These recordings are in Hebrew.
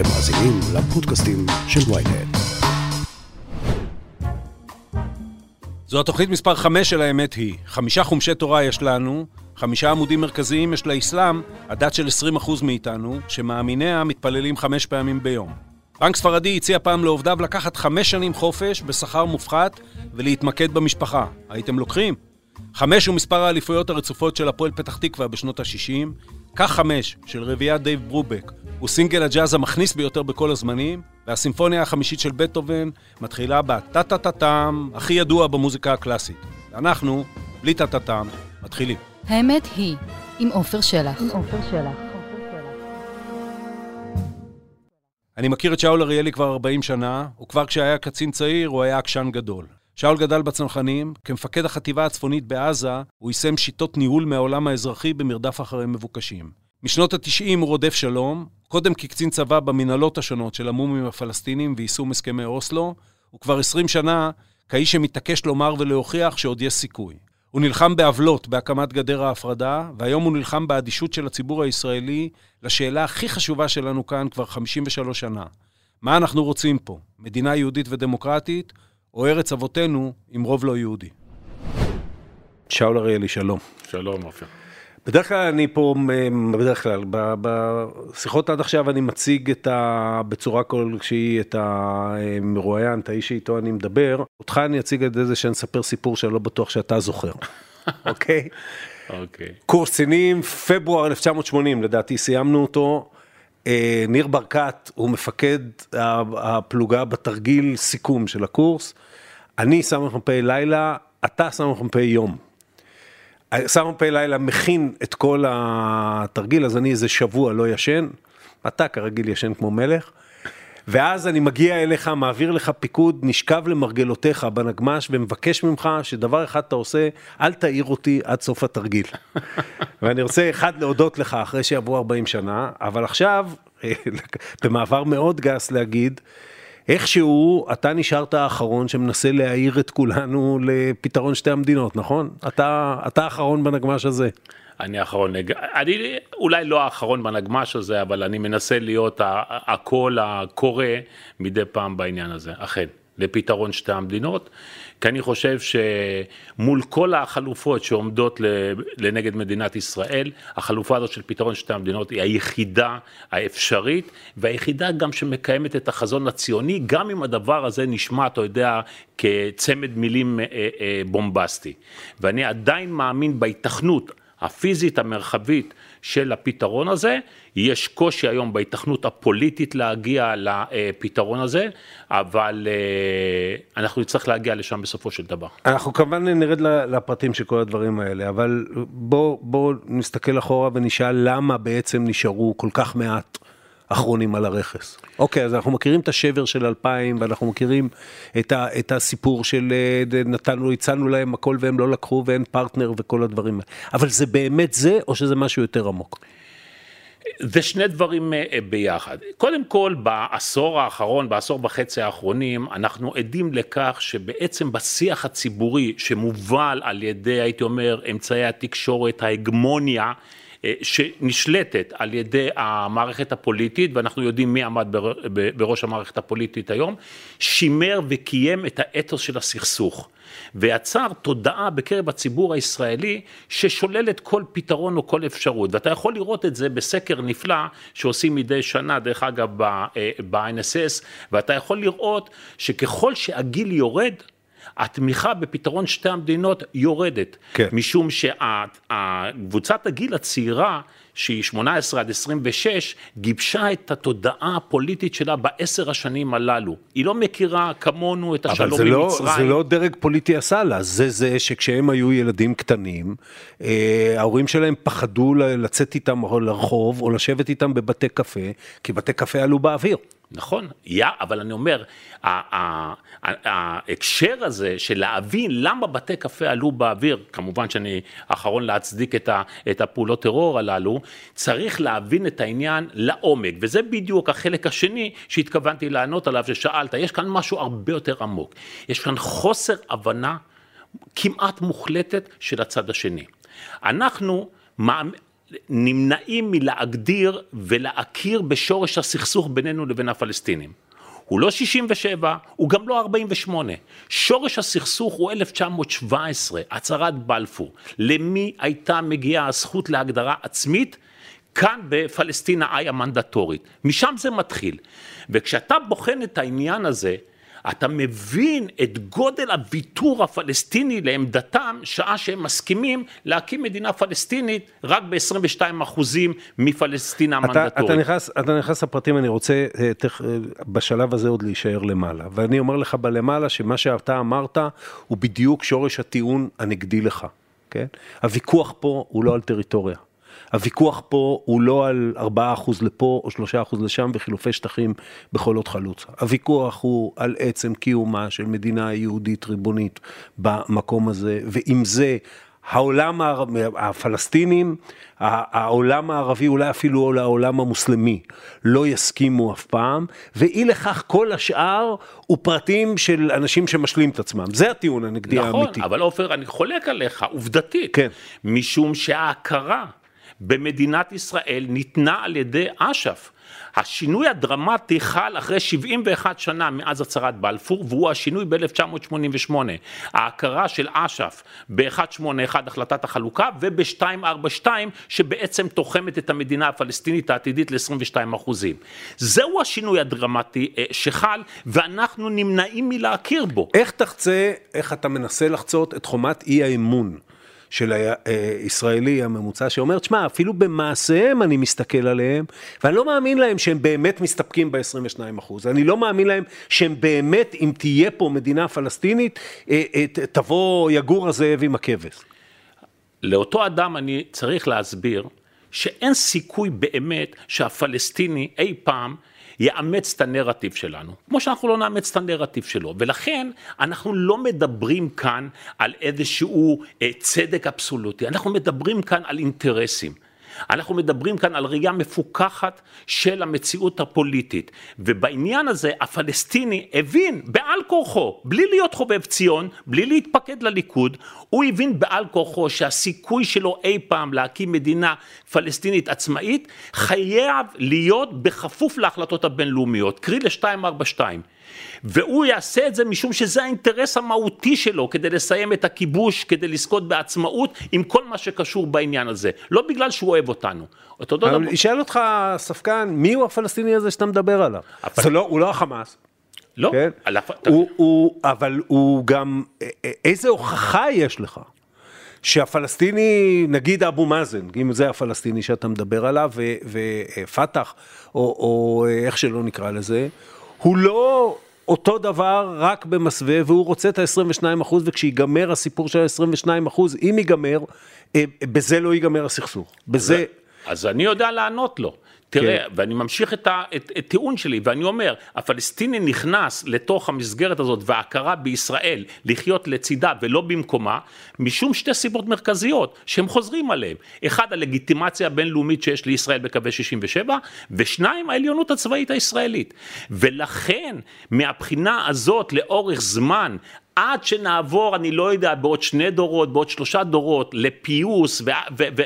אתם מאזינים לפודקאסטים של ויינט. זו התוכנית מספר 5 של האמת היא. חמישה חומשי תורה יש לנו, חמישה עמודים מרכזיים יש לאסלאם, הדת של 20% מאיתנו, שמאמיניה מתפללים חמש פעמים ביום. בנק ספרדי הציע פעם לעובדיו לקחת חמש שנים חופש בשכר מופחת ולהתמקד במשפחה. הייתם לוקחים? חמש הוא מספר האליפויות הרצופות של הפועל פתח תקווה בשנות ה-60. קח חמש של רביעיית דייב ברובק הוא סינגל הג'אז המכניס ביותר בכל הזמנים, והסימפוניה החמישית של בטהובן מתחילה בטה-טה-טה-טם הכי ידוע במוזיקה הקלאסית. ואנחנו, בלי טה-טה-טם, מתחילים. האמת היא, עם עופר שלח. אני מכיר את שאול אריאלי כבר 40 שנה, וכבר כשהיה קצין צעיר הוא היה עקשן גדול. שאול גדל בצנחנים, כמפקד החטיבה הצפונית בעזה, הוא יישם שיטות ניהול מהעולם האזרחי במרדף אחרי מבוקשים. משנות ה-90 הוא רודף שלום, קודם כקצין צבא במנהלות השונות של המומים הפלסטינים ויישום הסכמי אוסלו, וכבר 20 שנה כאיש שמתעקש לומר ולהוכיח שעוד יש סיכוי. הוא נלחם בעוולות בהקמת גדר ההפרדה, והיום הוא נלחם באדישות של הציבור הישראלי לשאלה הכי חשובה שלנו כאן כבר 53 שנה. מה אנחנו רוצים פה? מדינה יהודית ודמוקרטית, או ארץ אבותינו עם רוב לא יהודי? שאול אריאלי, שלום. שלום, עופר. בדרך כלל אני פה, בדרך כלל, בשיחות עד עכשיו אני מציג את ה... בצורה כלשהי את המרואיין, את האיש שאיתו אני מדבר. אותך אני אציג את זה שאני אספר סיפור שאני לא בטוח שאתה זוכר, אוקיי? אוקיי. קורס קצינים, פברואר 1980, לדעתי סיימנו אותו. אה, ניר ברקת הוא מפקד הפלוגה בתרגיל סיכום של הקורס. אני סמ"פ לילה, אתה סמ"פ יום. סמ"פ לילה מכין את כל התרגיל, אז אני איזה שבוע לא ישן, אתה כרגיל ישן כמו מלך, ואז אני מגיע אליך, מעביר לך פיקוד, נשכב למרגלותיך בנגמש ומבקש ממך שדבר אחד אתה עושה, אל תעיר אותי עד סוף התרגיל. ואני רוצה אחד להודות לך אחרי שיעברו 40 שנה, אבל עכשיו, במעבר מאוד גס להגיד, איכשהו אתה נשארת האחרון שמנסה להעיר את כולנו לפתרון שתי המדינות, נכון? אתה, אתה האחרון בנגמש הזה. אני האחרון, אני אולי לא האחרון בנגמש הזה, אבל אני מנסה להיות הקול הקורא מדי פעם בעניין הזה, אכן, לפתרון שתי המדינות. כי אני חושב שמול כל החלופות שעומדות לנגד מדינת ישראל, החלופה הזאת של פתרון שתי המדינות היא היחידה האפשרית, והיחידה גם שמקיימת את החזון הציוני, גם אם הדבר הזה נשמע, אתה יודע, כצמד מילים אה, אה, בומבסטי. ואני עדיין מאמין בהיתכנות הפיזית המרחבית של הפתרון הזה, יש קושי היום בהיתכנות הפוליטית להגיע לפתרון הזה, אבל אה, אנחנו נצטרך להגיע לשם בסופו של דבר. אנחנו כמובן נרד לפרטים של כל הדברים האלה, אבל בואו בוא נסתכל אחורה ונשאל למה בעצם נשארו כל כך מעט אחרונים על הרכס. אוקיי, אז אנחנו מכירים את השבר של 2000, ואנחנו מכירים את, ה, את הסיפור של אה, נתנו, הצענו להם הכל והם לא לקחו ואין פרטנר וכל הדברים האלה. אבל זה באמת זה, או שזה משהו יותר עמוק? זה שני דברים אה, ביחד. קודם כל, בעשור האחרון, בעשור וחצי האחרונים, אנחנו עדים לכך שבעצם בשיח הציבורי שמובל על ידי, הייתי אומר, אמצעי התקשורת, ההגמוניה, אה, שנשלטת על ידי המערכת הפוליטית, ואנחנו יודעים מי עמד בראש המערכת הפוליטית היום, שימר וקיים את האתוס של הסכסוך. ויצר תודעה בקרב הציבור הישראלי ששוללת כל פתרון או כל אפשרות. ואתה יכול לראות את זה בסקר נפלא שעושים מדי שנה, דרך אגב, ב-INSS, אה, ואתה יכול לראות שככל שהגיל יורד, התמיכה בפתרון שתי המדינות יורדת, כן. משום שקבוצת הגיל הצעירה שהיא 18 עד 26, גיבשה את התודעה הפוליטית שלה בעשר השנים הללו. היא לא מכירה כמונו את השלום עם לא, מצרים. אבל זה לא דרג פוליטי עשה לה, זה זה שכשהם היו ילדים קטנים, אה, ההורים שלהם פחדו לצאת איתם לרחוב או לשבת איתם בבתי קפה, כי בתי קפה עלו באוויר. נכון, יא, אבל אני אומר, ההקשר הזה של להבין למה בתי קפה עלו באוויר, כמובן שאני האחרון להצדיק את הפעולות טרור הללו, צריך להבין את העניין לעומק, וזה בדיוק החלק השני שהתכוונתי לענות עליו, ששאלת, יש כאן משהו הרבה יותר עמוק, יש כאן חוסר הבנה כמעט מוחלטת של הצד השני. אנחנו נמנעים מלהגדיר ולהכיר בשורש הסכסוך בינינו לבין הפלסטינים. הוא לא 67, הוא גם לא 48. שורש הסכסוך הוא 1917, הצהרת בלפור. למי הייתה מגיעה הזכות להגדרה עצמית? כאן בפלסטינה איי המנדטורית. משם זה מתחיל. וכשאתה בוחן את העניין הזה, אתה מבין את גודל הוויתור הפלסטיני לעמדתם שעה שהם מסכימים להקים מדינה פלסטינית רק ב-22 אחוזים מפלסטינה המנדטורית. אתה, אתה, נכנס, אתה נכנס לפרטים, אני רוצה אה, תכ, אה, בשלב הזה עוד להישאר למעלה. ואני אומר לך בלמעלה שמה שאתה אמרת הוא בדיוק שורש הטיעון הנגדי לך, כן? הוויכוח פה הוא לא על טריטוריה. הוויכוח פה הוא לא על 4% לפה או 3% לשם וחילופי שטחים עוד חלוץ. הוויכוח הוא על עצם קיומה של מדינה יהודית ריבונית במקום הזה, ועם זה העולם, הפלסטינים, העולם הערבי, אולי אפילו העולם המוסלמי, לא יסכימו אף פעם, ואי לכך כל השאר הוא פרטים של אנשים שמשלים את עצמם. זה הטיעון הנגדי נכון, האמיתי. נכון, אבל עופר, אני חולק עליך, עובדתית. כן. משום שההכרה במדינת ישראל ניתנה על ידי אש"ף. השינוי הדרמטי חל אחרי 71 שנה מאז הצהרת בלפור והוא השינוי ב-1988, ההכרה של אש"ף ב-181 החלטת החלוקה וב-242 שבעצם תוחמת את המדינה הפלסטינית העתידית ל-22 אחוזים. זהו השינוי הדרמטי אה, שחל ואנחנו נמנעים מלהכיר בו. איך תחצה, איך אתה מנסה לחצות את חומת אי האמון? של הישראלי הממוצע שאומר, תשמע, אפילו במעשיהם אני מסתכל עליהם, ואני לא מאמין להם שהם באמת מסתפקים ב-22 אחוז. אני לא מאמין להם שהם באמת, אם תהיה פה מדינה פלסטינית, אה, אה, תבוא יגור הזאב עם הכבש. לאותו אדם אני צריך להסביר שאין סיכוי באמת שהפלסטיני אי פעם יאמץ את הנרטיב שלנו, כמו שאנחנו לא נאמץ את הנרטיב שלו, ולכן אנחנו לא מדברים כאן על איזשהו אה, צדק אבסולוטי, אנחנו מדברים כאן על אינטרסים. אנחנו מדברים כאן על ראייה מפוכחת של המציאות הפוליטית. ובעניין הזה הפלסטיני הבין בעל כורחו, בלי להיות חובב ציון, בלי להתפקד לליכוד, הוא הבין בעל כורחו שהסיכוי שלו אי פעם להקים מדינה פלסטינית עצמאית חייב להיות בכפוף להחלטות הבינלאומיות, קרי ל-242 והוא יעשה את זה משום שזה האינטרס המהותי שלו כדי לסיים את הכיבוש, כדי לזכות בעצמאות עם כל מה שקשור בעניין הזה, לא בגלל שהוא אוהב אותנו. אותו דבר... אבל ישאל אותך ספקן, מי הוא הפלסטיני הזה שאתה מדבר עליו? הפל... זה לא, הוא לא החמאס. לא, כן? הפ... הוא, הוא, אבל הוא גם, איזה הוכחה יש לך? שהפלסטיני, נגיד אבו מאזן, אם זה הפלסטיני שאתה מדבר עליו, ופת"ח, או, או איך שלא נקרא לזה, הוא לא אותו דבר רק במסווה, והוא רוצה את ה-22 אחוז, וכשיגמר הסיפור של ה-22 אחוז, אם ייגמר, אה, בזה לא ייגמר הסכסוך. בזה... אז אני יודע לענות לו. תראה, כן. ואני ממשיך את הטיעון שלי, ואני אומר, הפלסטיני נכנס לתוך המסגרת הזאת וההכרה בישראל לחיות לצידה ולא במקומה, משום שתי סיבות מרכזיות שהם חוזרים עליהם. אחד, הלגיטימציה הבינלאומית שיש לישראל בקווי 67, ושניים, העליונות הצבאית הישראלית. ולכן, מהבחינה הזאת, לאורך זמן, עד שנעבור, אני לא יודע, בעוד שני דורות, בעוד שלושה דורות, לפיוס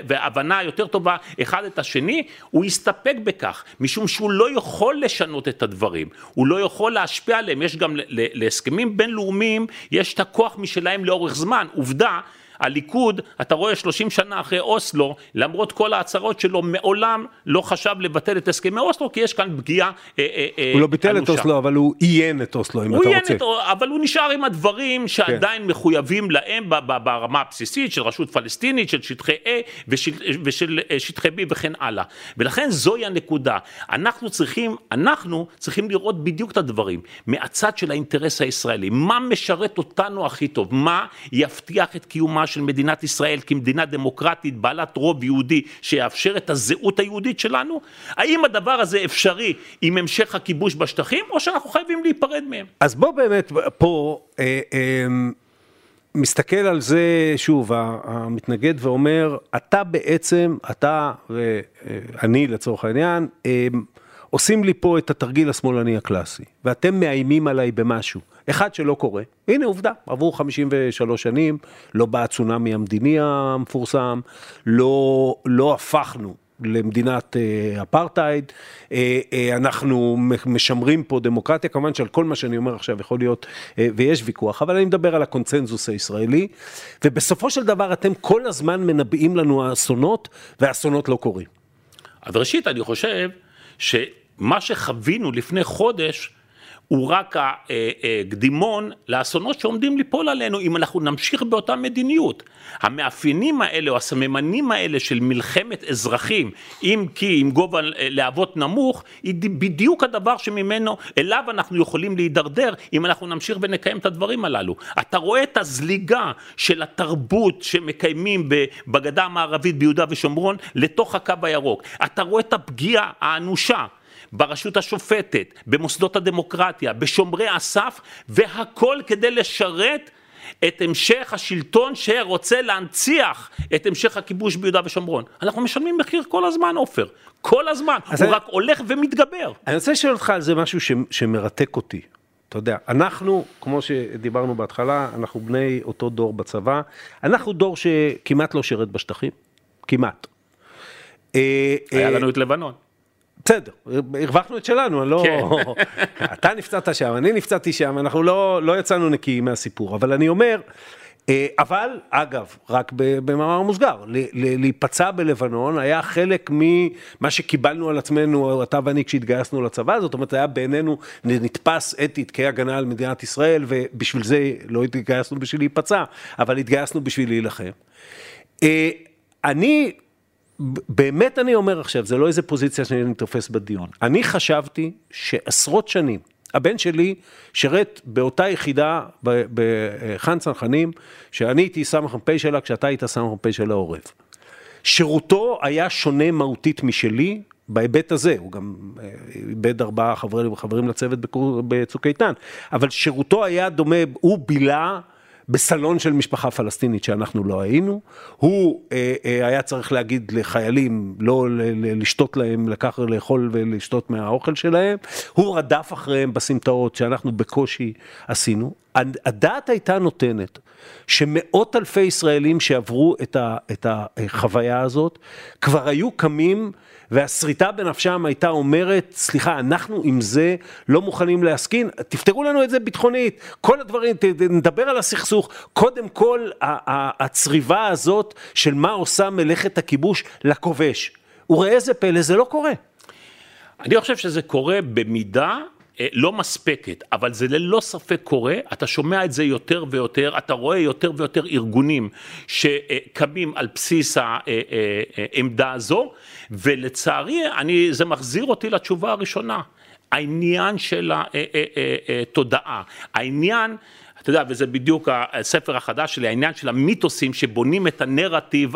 והבנה יותר טובה אחד את השני, הוא יסתפק בכך, משום שהוא לא יכול לשנות את הדברים, הוא לא יכול להשפיע עליהם, יש גם להסכמים בינלאומיים, יש את הכוח משלהם לאורך זמן, עובדה הליכוד, אתה רואה 30 שנה אחרי אוסלו, למרות כל ההצהרות שלו, מעולם לא חשב לבטל את הסכמי אוסלו, כי יש כאן פגיעה אנושה. אה, אה, הוא לא ביטל את אוסלו, אבל הוא עיין את אוסלו, אם אתה רוצה. את, אבל הוא נשאר עם הדברים שעדיין כן. מחויבים להם ברמה הבסיסית של רשות פלסטינית, של שטחי A ושל, ושל אה, שטחי B וכן הלאה. ולכן זוהי הנקודה. אנחנו צריכים, אנחנו צריכים לראות בדיוק את הדברים, מהצד של האינטרס הישראלי. מה משרת אותנו הכי טוב? מה יבטיח את קיומה של מדינת ישראל כמדינה דמוקרטית בעלת רוב יהודי שיאפשר את הזהות היהודית שלנו? האם הדבר הזה אפשרי עם המשך הכיבוש בשטחים או שאנחנו חייבים להיפרד מהם? אז בוא באמת פה אה, אה, מסתכל על זה שוב המתנגד ואומר אתה בעצם אתה ואני לצורך העניין אה, עושים לי פה את התרגיל השמאלני הקלאסי, ואתם מאיימים עליי במשהו, אחד שלא קורה, הנה עובדה, עברו 53 שנים, לא בא הצונאמי המדיני המפורסם, לא, לא הפכנו למדינת אה, אפרטהייד, אה, אה, אנחנו משמרים פה דמוקרטיה, כמובן שעל כל מה שאני אומר עכשיו יכול להיות, ויש ויכוח, אבל אני מדבר על הקונצנזוס הישראלי, ובסופו של דבר אתם כל הזמן מנבאים לנו אסונות, והאסונות לא קורים. אז ראשית, אני חושב שמה שחווינו לפני חודש, הוא רק הקדימון לאסונות שעומדים ליפול עלינו אם אנחנו נמשיך באותה מדיניות. המאפיינים האלה או הסממנים האלה של מלחמת אזרחים, אם כי עם גובה להבות נמוך, היא בדיוק הדבר שממנו, אליו אנחנו יכולים להידרדר אם אנחנו נמשיך ונקיים את הדברים הללו. אתה רואה את הזליגה של התרבות שמקיימים בגדה המערבית ביהודה ושומרון לתוך הקו הירוק. אתה רואה את הפגיעה האנושה. ברשות השופטת, במוסדות הדמוקרטיה, בשומרי הסף, והכל כדי לשרת את המשך השלטון שרוצה להנציח את המשך הכיבוש ביהודה ושומרון. אנחנו משלמים מחיר כל הזמן, עופר. כל הזמן. הוא אני... רק הולך ומתגבר. אני רוצה לשאול אותך על זה משהו ש... שמרתק אותי. אתה יודע, אנחנו, כמו שדיברנו בהתחלה, אנחנו בני אותו דור בצבא. אנחנו דור שכמעט לא שירת בשטחים. כמעט. היה אה, לנו את לבנון. בסדר, הרווחנו את שלנו, אני לא... כן. אתה נפצעת שם, אני נפצעתי שם, אנחנו לא, לא יצאנו נקיים מהסיפור, אבל אני אומר, אה, אבל, אגב, רק במאמר מוסגר, להיפצע בלבנון היה חלק ממה שקיבלנו על עצמנו, אתה ואני, כשהתגייסנו לצבא, זאת אומרת, היה בעינינו נתפס אתית כהגנה על מדינת ישראל, ובשביל זה לא התגייסנו בשביל להיפצע, אבל התגייסנו בשביל להילחם. אה, אני באמת אני אומר עכשיו, זה לא איזה פוזיציה שאני תופס בדיון. אני חשבתי שעשרות שנים, הבן שלי שירת באותה יחידה בחאן צנחנים, שאני הייתי סמ"פ שלה כשאתה היית סמ"פ של העורף. שירותו היה שונה מהותית משלי, בהיבט הזה, הוא גם אה, איבד ארבעה חברים, חברים לצוות בצוק איתן, אבל שירותו היה דומה, הוא בילה בסלון של משפחה פלסטינית שאנחנו לא היינו, הוא אה, אה, היה צריך להגיד לחיילים לא ל- ל- לשתות להם, לקח לאכול ולשתות מהאוכל שלהם, הוא רדף אחריהם בסמטאות שאנחנו בקושי עשינו. הדעת הייתה נותנת שמאות אלפי ישראלים שעברו את, ה, את החוויה הזאת, כבר היו קמים והשריטה בנפשם הייתה אומרת, סליחה, אנחנו עם זה לא מוכנים להסכין, תפתרו לנו את זה ביטחונית, כל הדברים, נדבר על הסכסוך, קודם כל הצריבה הזאת של מה עושה מלאכת הכיבוש לכובש. וראה איזה פלא, זה לא קורה. אני חושב שזה קורה במידה לא מספקת, אבל זה ללא ספק קורה, אתה שומע את זה יותר ויותר, אתה רואה יותר ויותר ארגונים שקמים על בסיס העמדה הזו, ולצערי, אני, זה מחזיר אותי לתשובה הראשונה, העניין של התודעה, העניין אתה יודע, וזה בדיוק הספר החדש שלי, העניין של המיתוסים שבונים את הנרטיב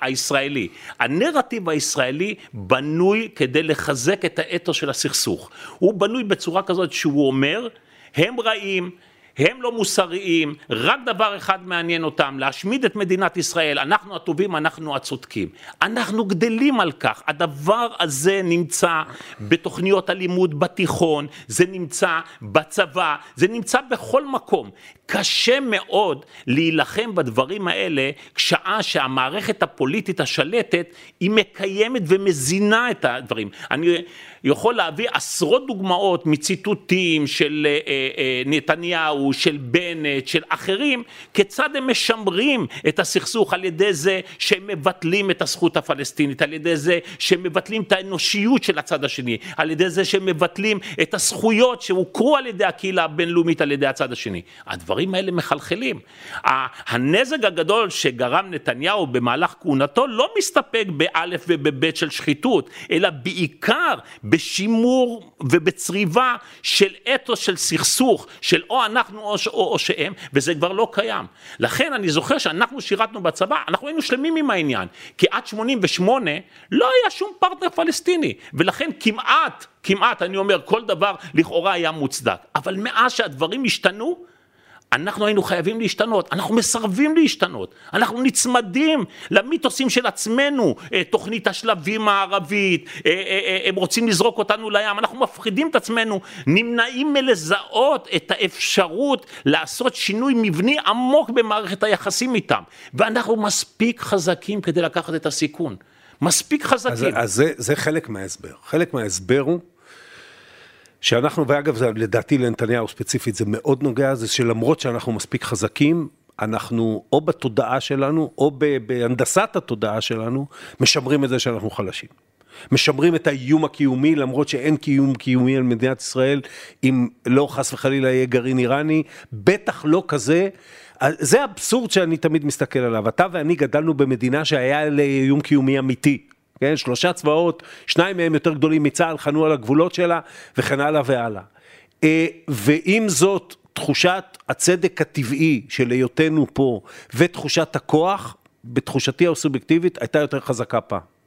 הישראלי. הנרטיב הישראלי בנוי כדי לחזק את האתוס של הסכסוך. הוא בנוי בצורה כזאת שהוא אומר, הם רעים, הם לא מוסריים, רק דבר אחד מעניין אותם, להשמיד את מדינת ישראל, אנחנו הטובים, אנחנו הצודקים. אנחנו גדלים על כך, הדבר הזה נמצא בתוכניות הלימוד בתיכון, זה נמצא בצבא, זה נמצא בכל מקום. קשה מאוד להילחם בדברים האלה, שעה שהמערכת הפוליטית השלטת היא מקיימת ומזינה את הדברים. אני יכול להביא עשרות דוגמאות מציטוטים של אה, אה, נתניהו, של בנט, של אחרים, כיצד הם משמרים את הסכסוך על ידי זה שהם מבטלים את הזכות הפלסטינית, על ידי זה שהם מבטלים את האנושיות של הצד השני, על ידי זה שהם מבטלים את הזכויות שהוכרו על ידי הקהילה הבינלאומית על ידי הצד השני. הדברים האלה מחלחלים. הנזק הגדול שגרם נתניהו במהלך כהונתו לא מסתפק באלף ובבית של שחיתות, אלא בעיקר בשימור ובצריבה של אתוס של סכסוך, של או אנחנו או, או, או שהם, וזה כבר לא קיים. לכן אני זוכר שאנחנו שירתנו בצבא, אנחנו היינו שלמים עם העניין, כי עד 88 לא היה שום פרטנר פלסטיני, ולכן כמעט, כמעט, אני אומר, כל דבר לכאורה היה מוצדק. אבל מאז שהדברים השתנו, אנחנו היינו חייבים להשתנות, אנחנו מסרבים להשתנות, אנחנו נצמדים למיתוסים של עצמנו, אה, תוכנית השלבים הערבית, אה, אה, הם רוצים לזרוק אותנו לים, אנחנו מפחידים את עצמנו, נמנעים מלזהות את האפשרות לעשות שינוי מבני עמוק במערכת היחסים איתם, ואנחנו מספיק חזקים כדי לקחת את הסיכון, מספיק חזקים. אז, אז זה, זה חלק מההסבר, חלק מההסבר הוא שאנחנו, ואגב, זה, לדעתי לנתניהו ספציפית זה מאוד נוגע, זה שלמרות שאנחנו מספיק חזקים, אנחנו או בתודעה שלנו, או בהנדסת התודעה שלנו, משמרים את זה שאנחנו חלשים. משמרים את האיום הקיומי, למרות שאין קיום קיומי על מדינת ישראל, אם לא חס וחלילה יהיה גרעין איראני, בטח לא כזה. זה אבסורד שאני תמיד מסתכל עליו. אתה ואני גדלנו במדינה שהיה לאיום קיומי אמיתי. כן? שלושה צבאות, שניים מהם יותר גדולים מצה"ל, חנו על הגבולות שלה, וכן הלאה והלאה. אה, ועם זאת, תחושת הצדק הטבעי של היותנו פה, ותחושת הכוח, בתחושתי הסובייקטיבית, הייתה יותר חזקה פעם.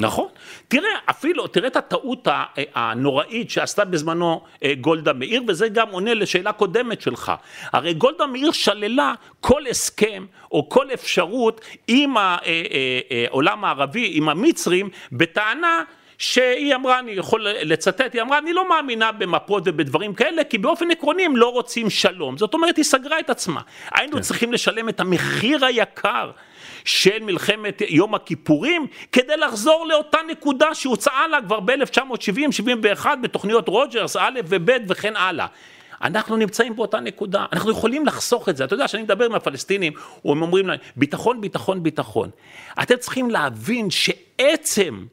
נכון. תראה, אפילו, תראה את הטעות הנוראית שעשתה בזמנו אה, גולדה מאיר, וזה גם עונה לשאלה קודמת שלך. הרי גולדה מאיר שללה כל הסכם או כל אפשרות עם העולם אה, אה, הערבי, עם המצרים, בטענה שהיא אמרה, אני יכול לצטט, היא אמרה, אני לא מאמינה במפות ובדברים כאלה, כי באופן עקרוני הם לא רוצים שלום. זאת אומרת, היא סגרה את עצמה. היינו כן. צריכים לשלם את המחיר היקר של מלחמת יום הכיפורים, כדי לחזור לאותה נקודה שהוצעה לה כבר ב-1970-71 בתוכניות רוג'רס, א' וב' וכן הלאה. אנחנו נמצאים באותה נקודה, אנחנו יכולים לחסוך את זה. אתה יודע, כשאני מדבר עם הפלסטינים, הם אומרים להם, ביטחון, ביטחון, ביטחון. אתם צריכים להבין שעצם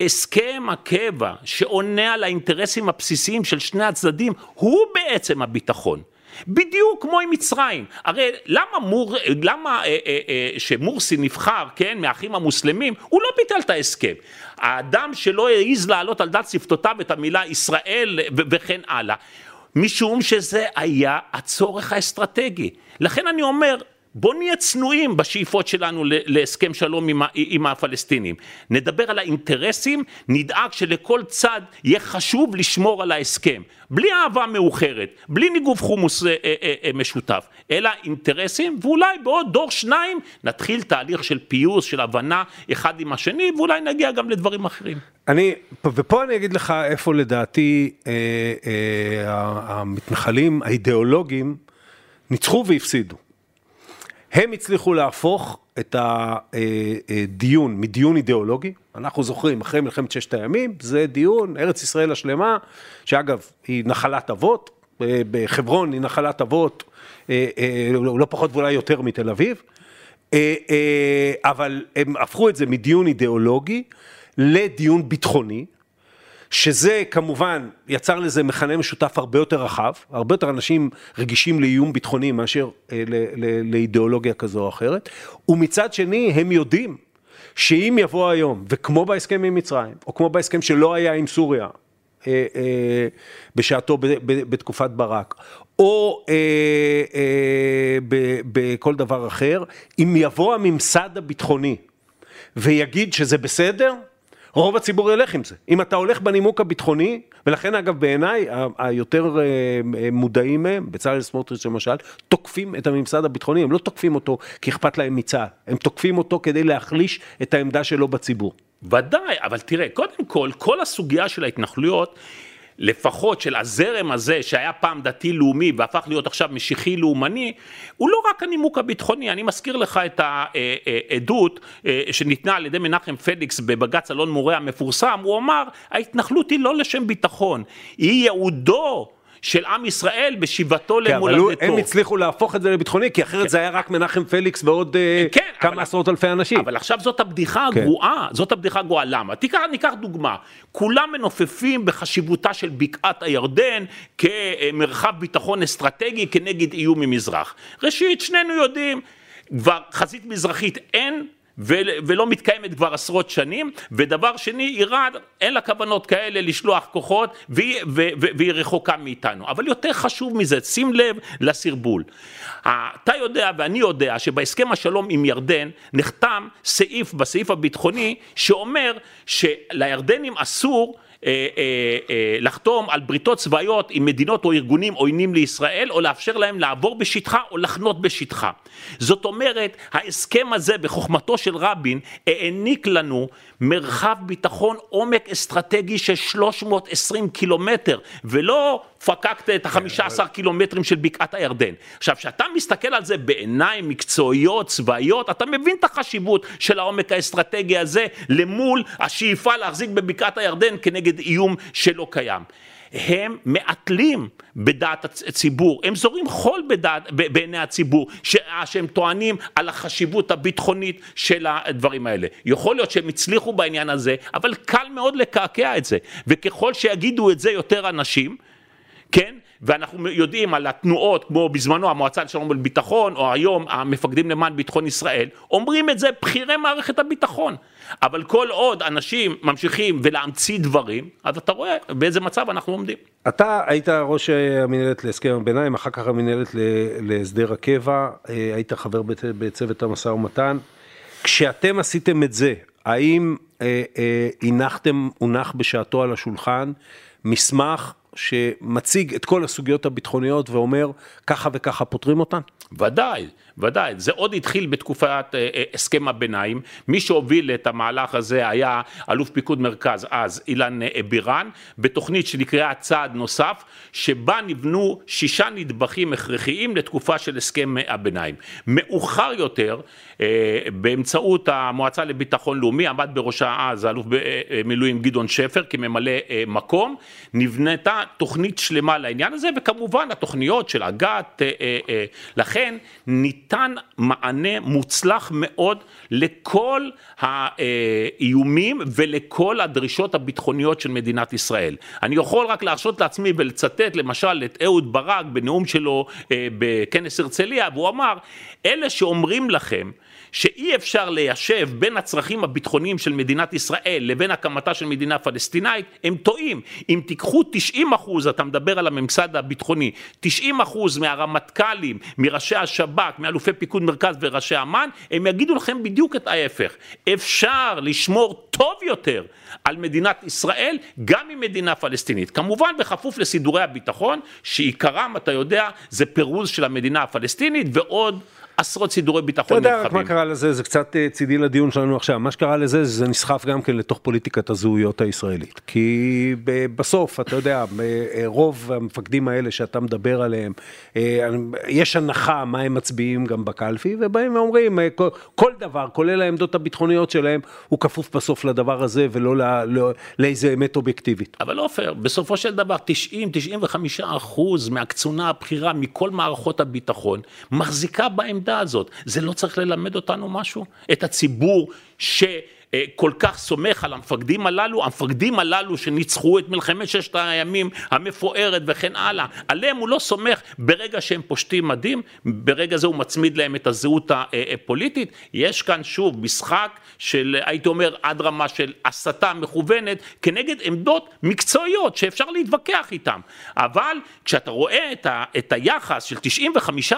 הסכם הקבע שעונה על האינטרסים הבסיסיים של שני הצדדים, הוא בעצם הביטחון. בדיוק כמו עם מצרים. הרי למה, מור, למה אה, אה, אה, שמורסי נבחר, כן, מהאחים המוסלמים, הוא לא ביטל את ההסכם. האדם שלא העז להעלות על דת שפתותיו את המילה ישראל וכן הלאה. משום שזה היה הצורך האסטרטגי. לכן אני אומר, בוא נהיה צנועים בשאיפות שלנו להסכם שלום עם, עם הפלסטינים. נדבר על האינטרסים, נדאג שלכל צד יהיה חשוב לשמור על ההסכם. בלי אהבה מאוחרת, בלי ניגוב חומוס אה, אה, אה, אה משותף, אלא אינטרסים, ואולי בעוד דור שניים נתחיל תהליך של פיוס, של הבנה אחד עם השני, ואולי נגיע גם לדברים אחרים. אני, ופה אני אגיד לך איפה לדעתי אה, אה, המתנחלים האידיאולוגיים ניצחו והפסידו. הם הצליחו להפוך את הדיון מדיון אידיאולוגי, אנחנו זוכרים, אחרי מלחמת ששת הימים, זה דיון, ארץ ישראל השלמה, שאגב, היא נחלת אבות, בחברון היא נחלת אבות, אה, אה, לא פחות ואולי יותר מתל אביב, אה, אבל הם הפכו את זה מדיון אידיאולוגי לדיון ביטחוני, שזה כמובן יצר לזה מכנה משותף הרבה יותר רחב, הרבה יותר אנשים רגישים לאיום ביטחוני מאשר אה, לאידיאולוגיה כזו או אחרת, ומצד שני הם יודעים שאם יבוא היום, וכמו בהסכם עם מצרים, או כמו בהסכם שלא היה עם סוריה, אה, אה, בשעתו ב, ב, בתקופת ברק, או אה, אה, בכל דבר אחר, אם יבוא הממסד הביטחוני ויגיד שזה בסדר, רוב הציבור ילך עם זה. אם אתה הולך בנימוק הביטחוני, ולכן אגב בעיניי היותר אה, מודעים מהם, בצלאל סמוטריץ' למשל, תוקפים את הממסד הביטחוני, הם לא תוקפים אותו כי אכפת להם מצה"ל, הם תוקפים אותו כדי להחליש את העמדה שלו בציבור. ודאי, אבל תראה, קודם כל, כל הסוגיה של ההתנחלויות לפחות של הזרם הזה שהיה פעם דתי לאומי והפך להיות עכשיו משיחי לאומני, הוא לא רק הנימוק הביטחוני, אני מזכיר לך את העדות אה, שניתנה על ידי מנחם פליקס בבג"ץ אלון מורה המפורסם, הוא אמר ההתנחלות היא לא לשם ביטחון, היא ייעודו של עם ישראל בשיבתו כן, למולדתו. אבל הם הצליחו להפוך את זה לביטחוני, כי אחרת כן. זה היה רק מנחם פליקס ועוד אה, כן, כמה אבל, עשרות אלפי אנשים. אבל עכשיו זאת הבדיחה כן. הגרועה, זאת הבדיחה הגרועה, למה? תיקח, ניקח דוגמה, כולם מנופפים בחשיבותה של בקעת הירדן כמרחב ביטחון אסטרטגי כנגד איום ממזרח. ראשית, שנינו יודעים, כבר חזית מזרחית אין, ולא מתקיימת כבר עשרות שנים, ודבר שני, איראן אין לה כוונות כאלה לשלוח כוחות והיא, והיא רחוקה מאיתנו. אבל יותר חשוב מזה, שים לב לסרבול. אתה יודע ואני יודע שבהסכם השלום עם ירדן נחתם סעיף בסעיף הביטחוני שאומר שלירדנים אסור לחתום על בריתות צבאיות עם מדינות או ארגונים עוינים לישראל, או לאפשר להם לעבור בשטחה או לחנות בשטחה. זאת אומרת, ההסכם הזה בחוכמתו של רבין העניק לנו מרחב ביטחון עומק אסטרטגי של 320 קילומטר, ולא פקקת את ה-15 קילומטרים של בקעת הירדן. עכשיו, כשאתה מסתכל על זה בעיניים מקצועיות, צבאיות, אתה מבין את החשיבות של העומק האסטרטגי הזה למול השאיפה להחזיק בבקעת הירדן כנגד איום שלא קיים. הם מעטלים בדעת הציבור, הם זורים חול בדעת, בעיני הציבור, שהם טוענים על החשיבות הביטחונית של הדברים האלה. יכול להיות שהם הצליחו בעניין הזה, אבל קל מאוד לקעקע את זה, וככל שיגידו את זה יותר אנשים, כן? ואנחנו יודעים על התנועות כמו בזמנו המועצה לשלום ולביטחון או היום המפקדים למען ביטחון ישראל אומרים את זה בכירי מערכת הביטחון אבל כל עוד אנשים ממשיכים ולהמציא דברים אז אתה רואה באיזה מצב אנחנו עומדים. אתה היית ראש המנהלת להסכם הביניים אחר כך המנהלת להסדר הקבע היית חבר בצוות המשא ומתן כשאתם עשיתם את זה האם אה, אה, הנחתם הונח בשעתו על השולחן מסמך שמציג את כל הסוגיות הביטחוניות ואומר ככה וככה פותרים אותן? ודאי, ודאי, זה עוד התחיל בתקופת אה, אה, הסכם הביניים, מי שהוביל את המהלך הזה היה אלוף פיקוד מרכז אז אילן אה, בירן, בתוכנית שנקראה צעד נוסף, שבה נבנו שישה נדבכים הכרחיים לתקופה של הסכם הביניים. מאוחר יותר, באמצעות המועצה לביטחון לאומי, עמד בראשה אז האלוף במילואים גדעון שפר כממלא מקום, נבנתה תוכנית שלמה לעניין הזה, וכמובן התוכניות של אג"ת, לכן ניתן מענה מוצלח מאוד לכל האיומים ולכל הדרישות הביטחוניות של מדינת ישראל. אני יכול רק להרשות לעצמי ולצטט למשל את אהוד ברק בנאום שלו אה, בכנס הרצליה, והוא אמר, אלה שאומרים לכם שאי אפשר ליישב בין הצרכים הביטחוניים של מדינת ישראל לבין הקמתה של מדינה פלסטינאית, הם טועים. אם תיקחו 90 אחוז, אתה מדבר על הממסד הביטחוני, 90 אחוז מהרמטכ"לים, מראשי השב"כ, מאלופי פיקוד מרכז וראשי אמ"ן, הם יגידו לכם בדיוק את ההפך. אפשר לשמור טוב יותר על מדינת ישראל, גם עם מדינה פלסטינית. כמובן בכפוף לסידורי הביטחון, שעיקרם, אתה יודע, זה פירוז של המדינה הפלסטינית ועוד עשרות סידורי ביטחון נרחבים. אתה יודע רק מה קרה לזה, זה קצת אה, צידי לדיון שלנו עכשיו, מה שקרה לזה, זה נסחף גם כן לתוך פוליטיקת הזהויות הישראלית. כי בסוף, אתה יודע, אה, רוב המפקדים האלה שאתה מדבר עליהם, אה, יש הנחה מה הם מצביעים גם בקלפי, ובאים ואומרים, כל, כל דבר, כולל העמדות הביטחוניות שלהם, הוא כפוף בסוף לדבר הזה ולא לא, לא, לאיזה אמת אובייקטיבית. אבל עופר, בסופו של דבר 90-95 אחוז מהקצונה הבכירה מכל מערכות הביטחון, מחזיקה בעמדה. העמדה הזאת. זה לא צריך ללמד אותנו משהו? את הציבור ש... אה, כל כך סומך על המפקדים הללו, המפקדים הללו שניצחו את מלחמת ששת הימים המפוארת וכן הלאה, עליהם הוא לא סומך. ברגע שהם פושטים מדים, ברגע זה הוא מצמיד להם את הזהות הפוליטית, יש כאן שוב משחק של הייתי אומר עד רמה של הסתה מכוונת כנגד עמדות מקצועיות שאפשר להתווכח איתן, אבל כשאתה רואה את, ה, את היחס של 95%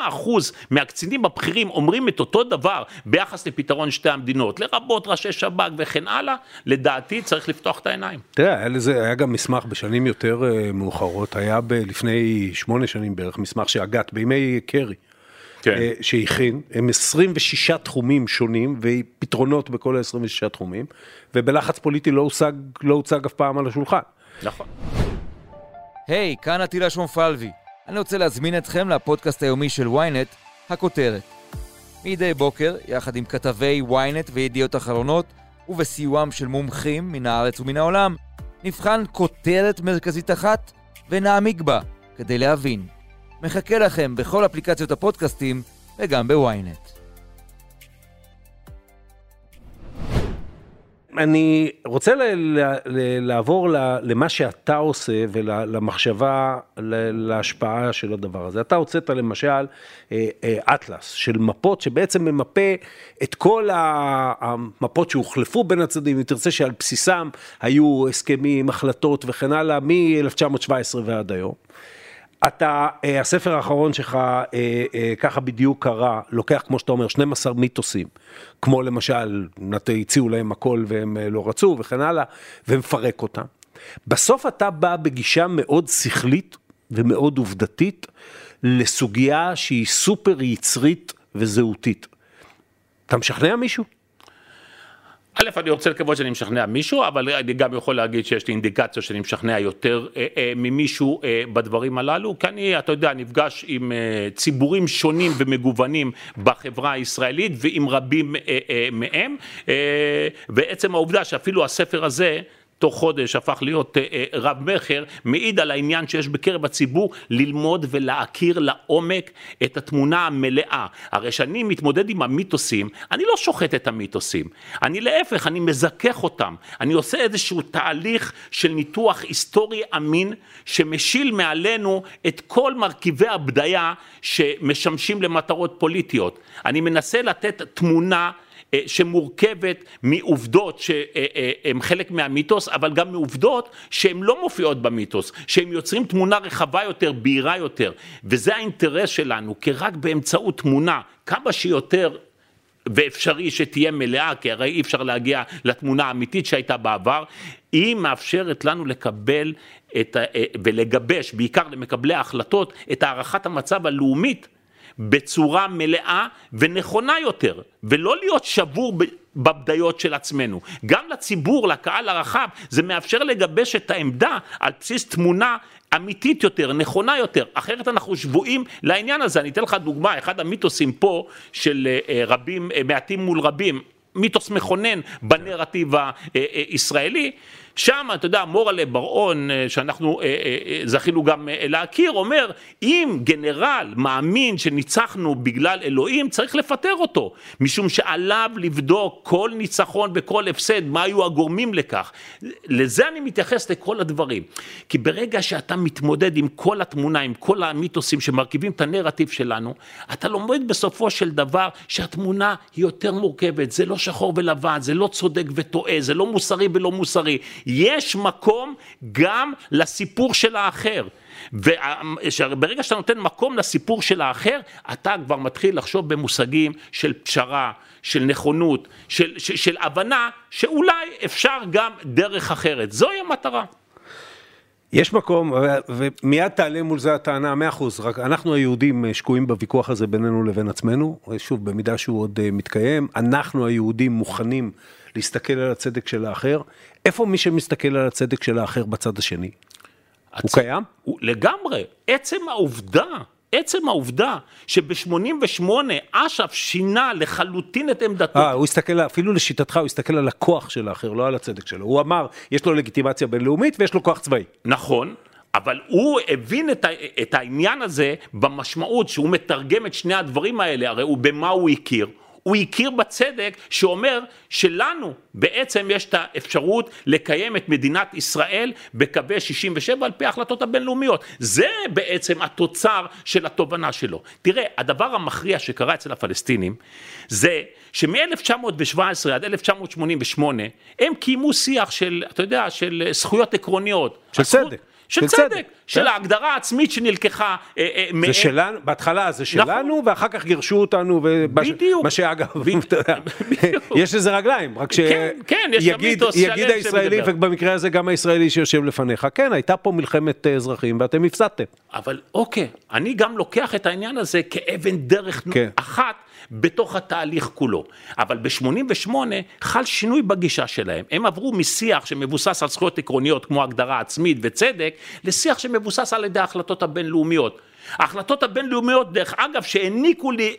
מהקצינים הבכירים אומרים את אותו דבר ביחס לפתרון שתי המדינות, לרבות ראשי שב"כ שב"כ וכן הלאה, לדעתי צריך לפתוח את העיניים. תראה, היה, לזה, היה גם מסמך בשנים יותר uh, מאוחרות, היה ב, לפני שמונה שנים בערך, מסמך שאג"ת, בימי קרי. כן. uh, שהכין, הם 26 תחומים שונים ופתרונות בכל ה-26 תחומים, ובלחץ פוליטי לא הוצג, לא הוצג אף פעם על השולחן. נכון. היי, hey, כאן עטילה שומפלבי. אני רוצה להזמין אתכם לפודקאסט היומי של ynet, הכותרת. מדי בוקר, יחד עם כתבי ynet וידיעות אחרונות, ובסיועם של מומחים מן הארץ ומן העולם, נבחן כותרת מרכזית אחת ונעמיק בה כדי להבין. מחכה לכם בכל אפליקציות הפודקאסטים וגם בוויינט. אני רוצה ל- ל- ל- לעבור למה שאתה עושה ולמחשבה, להשפעה של הדבר הזה. אתה הוצאת למשל אה, אה, אטלס של מפות שבעצם ממפה את כל המפות שהוחלפו בין הצדדים, אם תרצה שעל בסיסם היו הסכמים, החלטות וכן הלאה, מ-1917 ועד היום. אתה, אה, הספר האחרון שלך, אה, אה, ככה בדיוק קרה, לוקח, כמו שאתה אומר, 12 מיתוסים, כמו למשל, הציעו להם הכל והם לא רצו וכן הלאה, ומפרק אותם. בסוף אתה בא בגישה מאוד שכלית ומאוד עובדתית לסוגיה שהיא סופר יצרית וזהותית. אתה משכנע מישהו? א', אני רוצה לקוות שאני משכנע מישהו, אבל אני גם יכול להגיד שיש לי אינדיקציה שאני משכנע יותר אה, אה, ממישהו אה, בדברים הללו, כי אני, אתה יודע, נפגש עם אה, ציבורים שונים ומגוונים בחברה הישראלית ועם רבים אה, אה, מהם, אה, ועצם העובדה שאפילו הספר הזה, תוך חודש הפך להיות אה, אה, רב מכר, מעיד על העניין שיש בקרב הציבור ללמוד ולהכיר לעומק את התמונה המלאה. הרי כשאני מתמודד עם המיתוסים, אני לא שוחט את המיתוסים, אני להפך, אני מזכך אותם, אני עושה איזשהו תהליך של ניתוח היסטורי אמין שמשיל מעלינו את כל מרכיבי הבדיה שמשמשים למטרות פוליטיות. אני מנסה לתת תמונה שמורכבת מעובדות שהן חלק מהמיתוס, אבל גם מעובדות שהן לא מופיעות במיתוס, שהן יוצרים תמונה רחבה יותר, בהירה יותר, וזה האינטרס שלנו, כי רק באמצעות תמונה כמה שיותר ואפשרי שתהיה מלאה, כי הרי אי אפשר להגיע לתמונה האמיתית שהייתה בעבר, היא מאפשרת לנו לקבל את, אה, ולגבש, בעיקר למקבלי ההחלטות, את הערכת המצב הלאומית בצורה מלאה ונכונה יותר, ולא להיות שבור בבדיות של עצמנו. גם לציבור, לקהל הרחב, זה מאפשר לגבש את העמדה על בסיס תמונה אמיתית יותר, נכונה יותר, אחרת אנחנו שבויים לעניין הזה. אני אתן לך דוגמה, אחד המיתוסים פה של אה, רבים, אה, מעטים מול רבים, מיתוס מכונן בנרטיב הישראלי. שם, אתה יודע, מורלה בר-און, אה, שאנחנו אה, אה, זכינו גם להכיר, אומר, אם גנרל מאמין שניצחנו בגלל אלוהים, צריך לפטר אותו, משום שעליו לבדוק כל ניצחון וכל הפסד, מה היו הגורמים לכך. לזה אני מתייחס לכל הדברים. כי ברגע שאתה מתמודד עם כל התמונה, עם כל המיתוסים שמרכיבים את הנרטיב שלנו, אתה לומד בסופו של דבר שהתמונה היא יותר מורכבת, זה לא שחור ולבן, זה לא צודק וטועה, זה לא מוסרי ולא מוסרי. יש מקום גם לסיפור של האחר. וברגע שאתה נותן מקום לסיפור של האחר, אתה כבר מתחיל לחשוב במושגים של פשרה, של נכונות, של, של, של הבנה שאולי אפשר גם דרך אחרת. זוהי המטרה. יש מקום, ומיד תעלה מול זה הטענה, מאה אחוז, רק אנחנו היהודים שקועים בוויכוח הזה בינינו לבין עצמנו, שוב, במידה שהוא עוד אה, מתקיים, אנחנו היהודים מוכנים להסתכל על הצדק של האחר, איפה מי שמסתכל על הצדק של האחר בצד השני? הצ... הוא קיים? הוא, לגמרי, עצם העובדה עצם העובדה שב-88 אש"ף שינה לחלוטין את עמדתו. אה, הוא הסתכל, אפילו לשיטתך, הוא הסתכל על הכוח של האחר, לא על הצדק שלו. הוא אמר, יש לו לגיטימציה בינלאומית ויש לו כוח צבאי. נכון. אבל הוא הבין את, ה, את העניין הזה במשמעות שהוא מתרגם את שני הדברים האלה, הרי הוא במה הוא הכיר, הוא הכיר בצדק שאומר שלנו בעצם יש את האפשרות לקיים את מדינת ישראל בקווי 67 על פי ההחלטות הבינלאומיות. זה בעצם התוצר של התובנה שלו. תראה, הדבר המכריע שקרה אצל הפלסטינים זה שמ-1917 עד 1988 הם קיימו שיח של, אתה יודע, של זכויות עקרוניות. של צדק. של, צדק, של כן. ההגדרה העצמית שנלקחה אה, אה, זה שלנו, בהתחלה זה נכון. שלנו, נכון. ואחר כך גירשו אותנו, בדיוק, מה שאגב, יש לזה רגליים, רק שיגיד כן, כן, הישראלי, ובמקרה הזה גם הישראלי שיושב לפניך, כן, הייתה פה מלחמת אה, אזרחים ואתם הפסדתם. אבל אוקיי, אני גם לוקח את העניין הזה כאבן דרך כן. אחת. בתוך התהליך כולו. אבל ב-88 חל שינוי בגישה שלהם. הם עברו משיח שמבוסס על זכויות עקרוניות כמו הגדרה עצמית וצדק, לשיח שמבוסס על ידי ההחלטות הבינלאומיות. ההחלטות הבינלאומיות, דרך אגב, שהעניקו לי,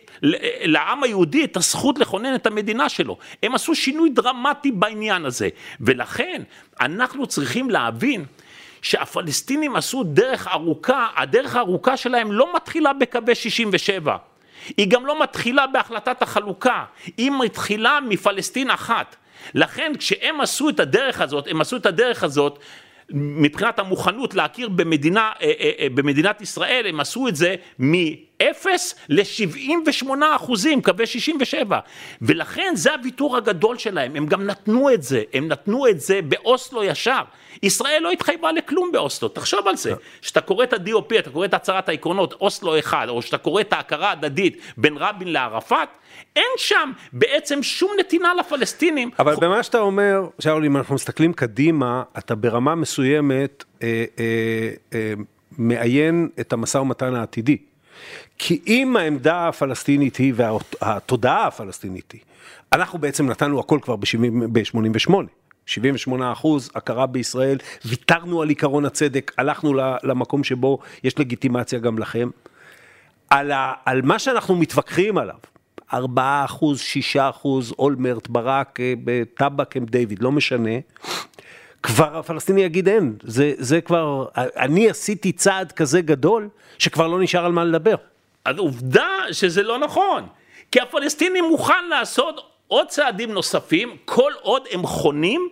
לעם היהודי את הזכות לכונן את המדינה שלו. הם עשו שינוי דרמטי בעניין הזה. ולכן, אנחנו צריכים להבין שהפלסטינים עשו דרך ארוכה, הדרך הארוכה שלהם לא מתחילה בקווי 67. היא גם לא מתחילה בהחלטת החלוקה, היא מתחילה מפלסטין אחת. לכן כשהם עשו את הדרך הזאת, הם עשו את הדרך הזאת מבחינת המוכנות להכיר במדינה, אה, אה, אה, במדינת ישראל, הם עשו את זה מ-0 ל-78 אחוזים, קווי 67. ולכן זה הוויתור הגדול שלהם, הם גם נתנו את זה, הם נתנו את זה באוסלו ישר. ישראל לא התחייבה לכלום באוסלו, תחשוב על זה. כשאתה קורא את ה-DOP, אתה קורא את הצהרת העקרונות, אוסלו אחד, או שאתה קורא את ההכרה ההדדית בין רבין לערפאת, אין שם בעצם שום נתינה לפלסטינים. אבל במה שאתה אומר, שאול, אם אנחנו מסתכלים קדימה, אתה ברמה מסוימת אה, אה, אה, מעיין את המשא ומתן העתידי. כי אם העמדה הפלסטינית היא והתודעה הפלסטינית היא, אנחנו בעצם נתנו הכל כבר ב-88. 78 אחוז הכרה בישראל, ויתרנו על עיקרון הצדק, הלכנו למקום שבו יש לגיטימציה גם לכם. על, ה, על מה שאנחנו מתווכחים עליו, 4 אחוז, 6 אחוז, אולמרט, ברק, אה, טאבה, קמפ דיוויד, לא משנה. כבר הפלסטיני יגיד אין, זה, זה כבר, אני עשיתי צעד כזה גדול, שכבר לא נשאר על מה לדבר. אז עובדה שזה לא נכון, כי הפלסטיני מוכן לעשות עוד צעדים נוספים, כל עוד הם חונים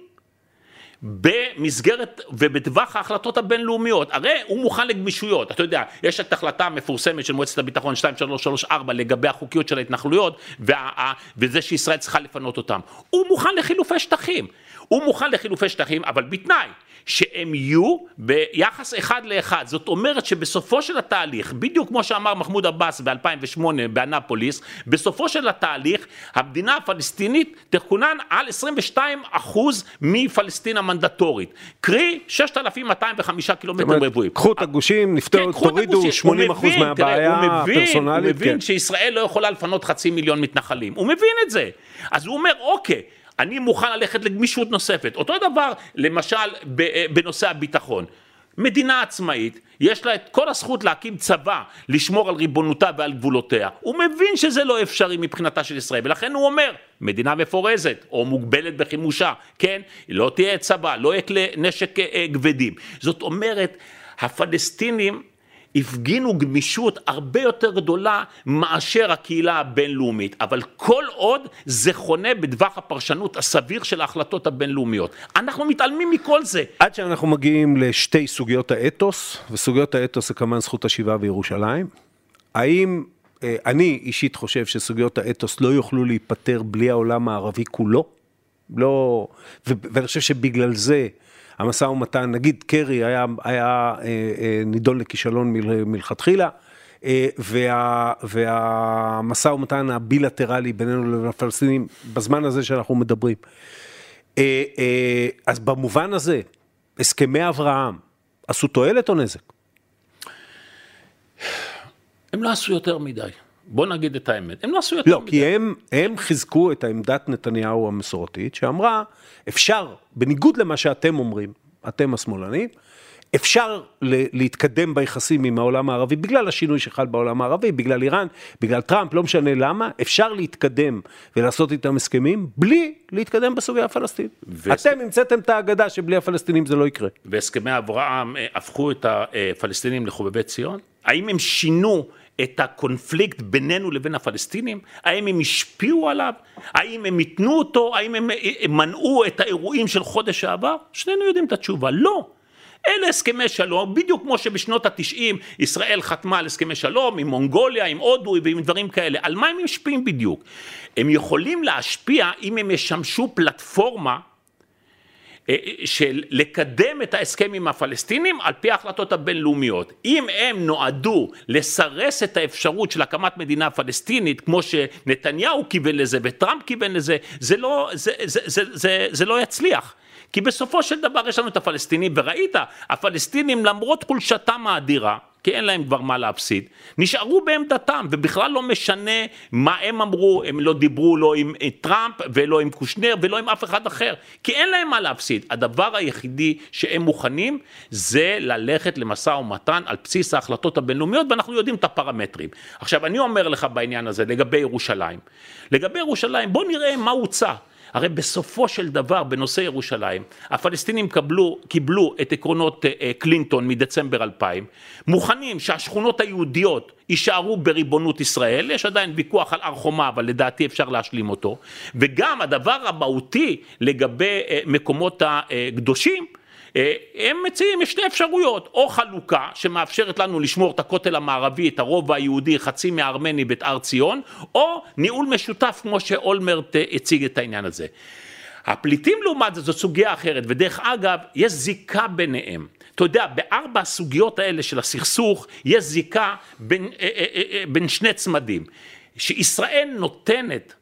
במסגרת ובטווח ההחלטות הבינלאומיות, הרי הוא מוכן לגמישויות, אתה יודע, יש את ההחלטה המפורסמת של מועצת הביטחון 2334 לגבי החוקיות של ההתנחלויות וה, וזה שישראל צריכה לפנות אותם, הוא מוכן לחילופי שטחים, הוא מוכן לחילופי שטחים אבל בתנאי שהם יהיו ביחס אחד לאחד. זאת אומרת שבסופו של התהליך, בדיוק כמו שאמר מחמוד עבאס ב-2008 באנפוליס, בסופו של התהליך המדינה הפלסטינית תכונן על 22 אחוז מפלסטין המנדטורית. קרי 6,205 קילומטר רבועים. קחו את הגושים, נפתור, כן, תורידו 80 אחוז מהבעיה הפרסונלית. הוא מבין כן. שישראל לא יכולה לפנות חצי מיליון מתנחלים. הוא מבין את זה. אז הוא אומר, אוקיי. אני מוכן ללכת לגמישות נוספת. אותו דבר למשל אה, בנושא הביטחון. מדינה עצמאית, יש לה את כל הזכות להקים צבא, לשמור על ריבונותה ועל גבולותיה. הוא מבין שזה לא אפשרי מבחינתה של ישראל, ולכן הוא אומר, מדינה מפורזת או מוגבלת בחימושה, כן? לא תהיה צבא, לא יהיה כלי נשק אה, כבדים. זאת אומרת, הפלסטינים הפגינו גמישות הרבה יותר גדולה מאשר הקהילה הבינלאומית, אבל כל עוד זה חונה בטווח הפרשנות הסביר של ההחלטות הבינלאומיות. אנחנו מתעלמים מכל זה. עד שאנחנו מגיעים לשתי סוגיות האתוס, וסוגיות האתוס זה כמובן זכות השיבה וירושלים. האם אה, אני אישית חושב שסוגיות האתוס לא יוכלו להיפתר בלי העולם הערבי כולו? לא, ואני חושב שבגלל זה המשא ומתן, נגיד קרי היה, היה אה, אה, נידון לכישלון מלכתחילה, אה, וה, והמשא ומתן הבילטרלי בינינו לבין הפלסטינים, בזמן הזה שאנחנו מדברים. אז במובן הזה, הסכמי אברהם עשו תועלת או נזק? הם לא עשו יותר מדי. בוא נגיד את האמת, הם לא עשו יותר לא, מדי. לא, כי הם, הם חיזקו את העמדת נתניהו המסורתית, שאמרה, אפשר, בניגוד למה שאתם אומרים, אתם השמאלנים, אפשר להתקדם ביחסים עם העולם הערבי, בגלל השינוי שחל בעולם הערבי, בגלל איראן, בגלל טראמפ, לא משנה למה, אפשר להתקדם ולעשות איתם הסכמים, בלי להתקדם בסוגיה הפלסטינית. והס... אתם המצאתם את האגדה שבלי הפלסטינים זה לא יקרה. והסכמי אברהם אה, הפכו את הפלסטינים לחובבי ציון? האם הם שינו את הקונפליקט בינינו לבין הפלסטינים? האם הם השפיעו עליו? האם הם ייתנו אותו? האם הם מנעו את האירועים של חודש העבר? שנינו יודעים את התשובה, לא. אלה הסכמי שלום, בדיוק כמו שבשנות התשעים ישראל חתמה על הסכמי שלום עם מונגוליה, עם הודו ועם דברים כאלה. על מה הם משפיעים בדיוק? הם יכולים להשפיע אם הם ישמשו פלטפורמה אה, של לקדם את ההסכם עם הפלסטינים על פי ההחלטות הבינלאומיות. אם הם נועדו לסרס את האפשרות של הקמת מדינה פלסטינית, כמו שנתניהו כיוון לזה וטראמפ כיוון לזה, זה לא, זה, זה, זה, זה, זה לא יצליח. כי בסופו של דבר יש לנו את הפלסטינים, וראית, הפלסטינים למרות חולשתם האדירה, כי אין להם כבר מה להפסיד, נשארו בעמדתם, ובכלל לא משנה מה הם אמרו, הם לא דיברו לא עם טראמפ ולא עם קושנר ולא עם אף אחד אחר, כי אין להם מה להפסיד. הדבר היחידי שהם מוכנים זה ללכת למשא ומתן על בסיס ההחלטות הבינלאומיות, ואנחנו יודעים את הפרמטרים. עכשיו, אני אומר לך בעניין הזה, לגבי ירושלים. לגבי ירושלים, בוא נראה מה הוצע. הרי בסופו של דבר בנושא ירושלים הפלסטינים קבלו, קיבלו את עקרונות אה, אה, קלינטון מדצמבר 2000 מוכנים שהשכונות היהודיות יישארו בריבונות ישראל, יש עדיין ויכוח על הר חומה אבל לדעתי אפשר להשלים אותו וגם הדבר המהותי לגבי אה, מקומות הקדושים הם מציעים שתי אפשרויות, או חלוקה שמאפשרת לנו לשמור את הכותל המערבי, את הרובע היהודי, חצי מהארמני בית הר ציון, או ניהול משותף כמו שאולמרט אה, הציג את העניין הזה. הפליטים לעומת זאת, זאת סוגיה אחרת, ודרך אגב, יש זיקה ביניהם. אתה יודע, בארבע הסוגיות האלה של הסכסוך, יש זיקה בין, אה, אה, אה, בין שני צמדים. שישראל נותנת